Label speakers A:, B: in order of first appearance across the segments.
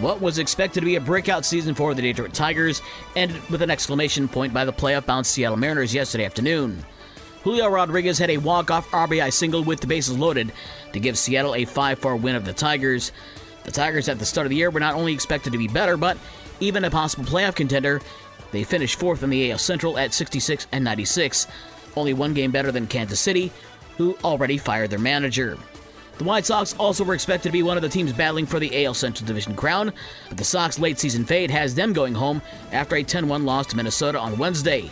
A: What was expected to be a breakout season for the Detroit Tigers ended with an exclamation point by the playoff bound Seattle Mariners yesterday afternoon. Julio Rodriguez had a walk-off RBI single with the bases loaded to give Seattle a 5-4 win of the Tigers. The Tigers at the start of the year were not only expected to be better, but even a possible playoff contender. They finished fourth in the AL Central at 66 and 96, only one game better than Kansas City, who already fired their manager. The White Sox also were expected to be one of the teams battling for the AL Central Division crown, but the Sox late season fade has them going home after a 10 1 loss to Minnesota on Wednesday.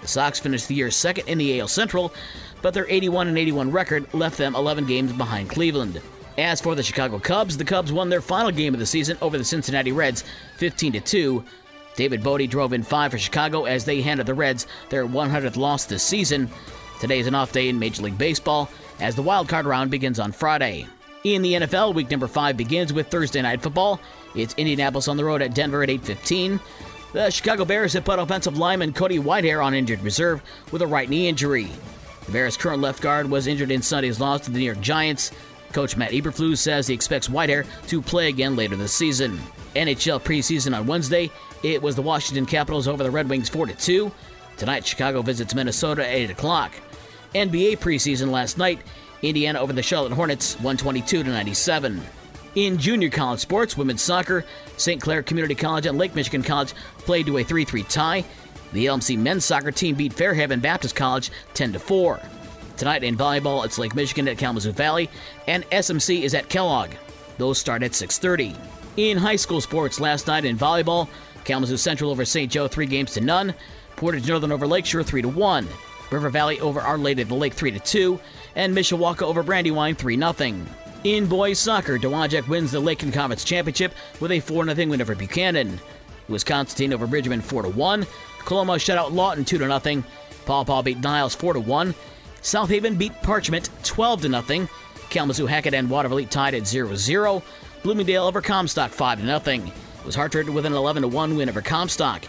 A: The Sox finished the year second in the AL Central, but their 81 81 record left them 11 games behind Cleveland. As for the Chicago Cubs, the Cubs won their final game of the season over the Cincinnati Reds 15 2. David Bote drove in five for Chicago as they handed the Reds their 100th loss this season. Today is an off day in Major League Baseball as the wild card round begins on Friday. In the NFL, week number 5 begins with Thursday night football. It's Indianapolis on the road at Denver at 8:15. The Chicago Bears have put offensive lineman Cody Whitehair on injured reserve with a right knee injury. The Bears' current left guard was injured in Sunday's loss to the New York Giants. Coach Matt Eberflus says he expects Whitehair to play again later this season. NHL preseason on Wednesday, it was the Washington Capitals over the Red Wings 4 2. Tonight, Chicago visits Minnesota at 8 o'clock. NBA preseason last night, Indiana over the Charlotte Hornets 122 to 97. In junior college sports, women's soccer, St. Clair Community College and Lake Michigan College played to a 3 3 tie. The LMC men's soccer team beat Fairhaven Baptist College 10 4. Tonight in volleyball, it's Lake Michigan at Kalamazoo Valley, and SMC is at Kellogg. Those start at 6:30. In high school sports last night in volleyball, Kalamazoo Central over St. Joe three games to none. Portage Northern over Lakeshore three to one. River Valley over the Lake 3 2, and Mishawaka over Brandywine 3 0. In boys soccer, Dowagiac wins the Lake and Conference Championship with a 4 0 win over Buchanan. Wisconsin over Bridgman 4 1. Coloma shut out Lawton 2 0. Paw Paw beat Niles 4 1. South Haven beat Parchment 12 0. Kalamazoo Hackett and Waterville tied at 0 0. Bloomingdale over Comstock 5 0. It was Hartford with an 11 1 win over Comstock.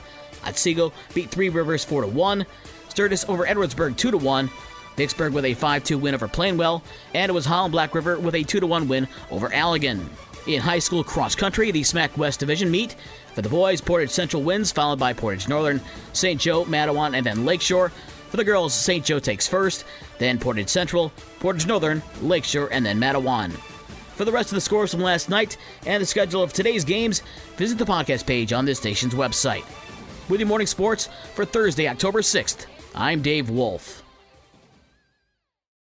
A: Otsego beat Three Rivers 4 1. Sturgis over Edwardsburg 2 1. Vicksburg with a 5 2 win over Plainwell, and it was Holland Black River with a 2 1 win over Allegan. In high school cross country, the SMAC West Division meet. For the boys, Portage Central wins, followed by Portage Northern, St. Joe, Mattawan, and then Lakeshore. For the girls, St. Joe takes first, then Portage Central, Portage Northern, Lakeshore, and then Mattawan. For the rest of the scores from last night and the schedule of today's games, visit the podcast page on this station's website. With your morning sports for Thursday, October 6th, I'm Dave Wolf.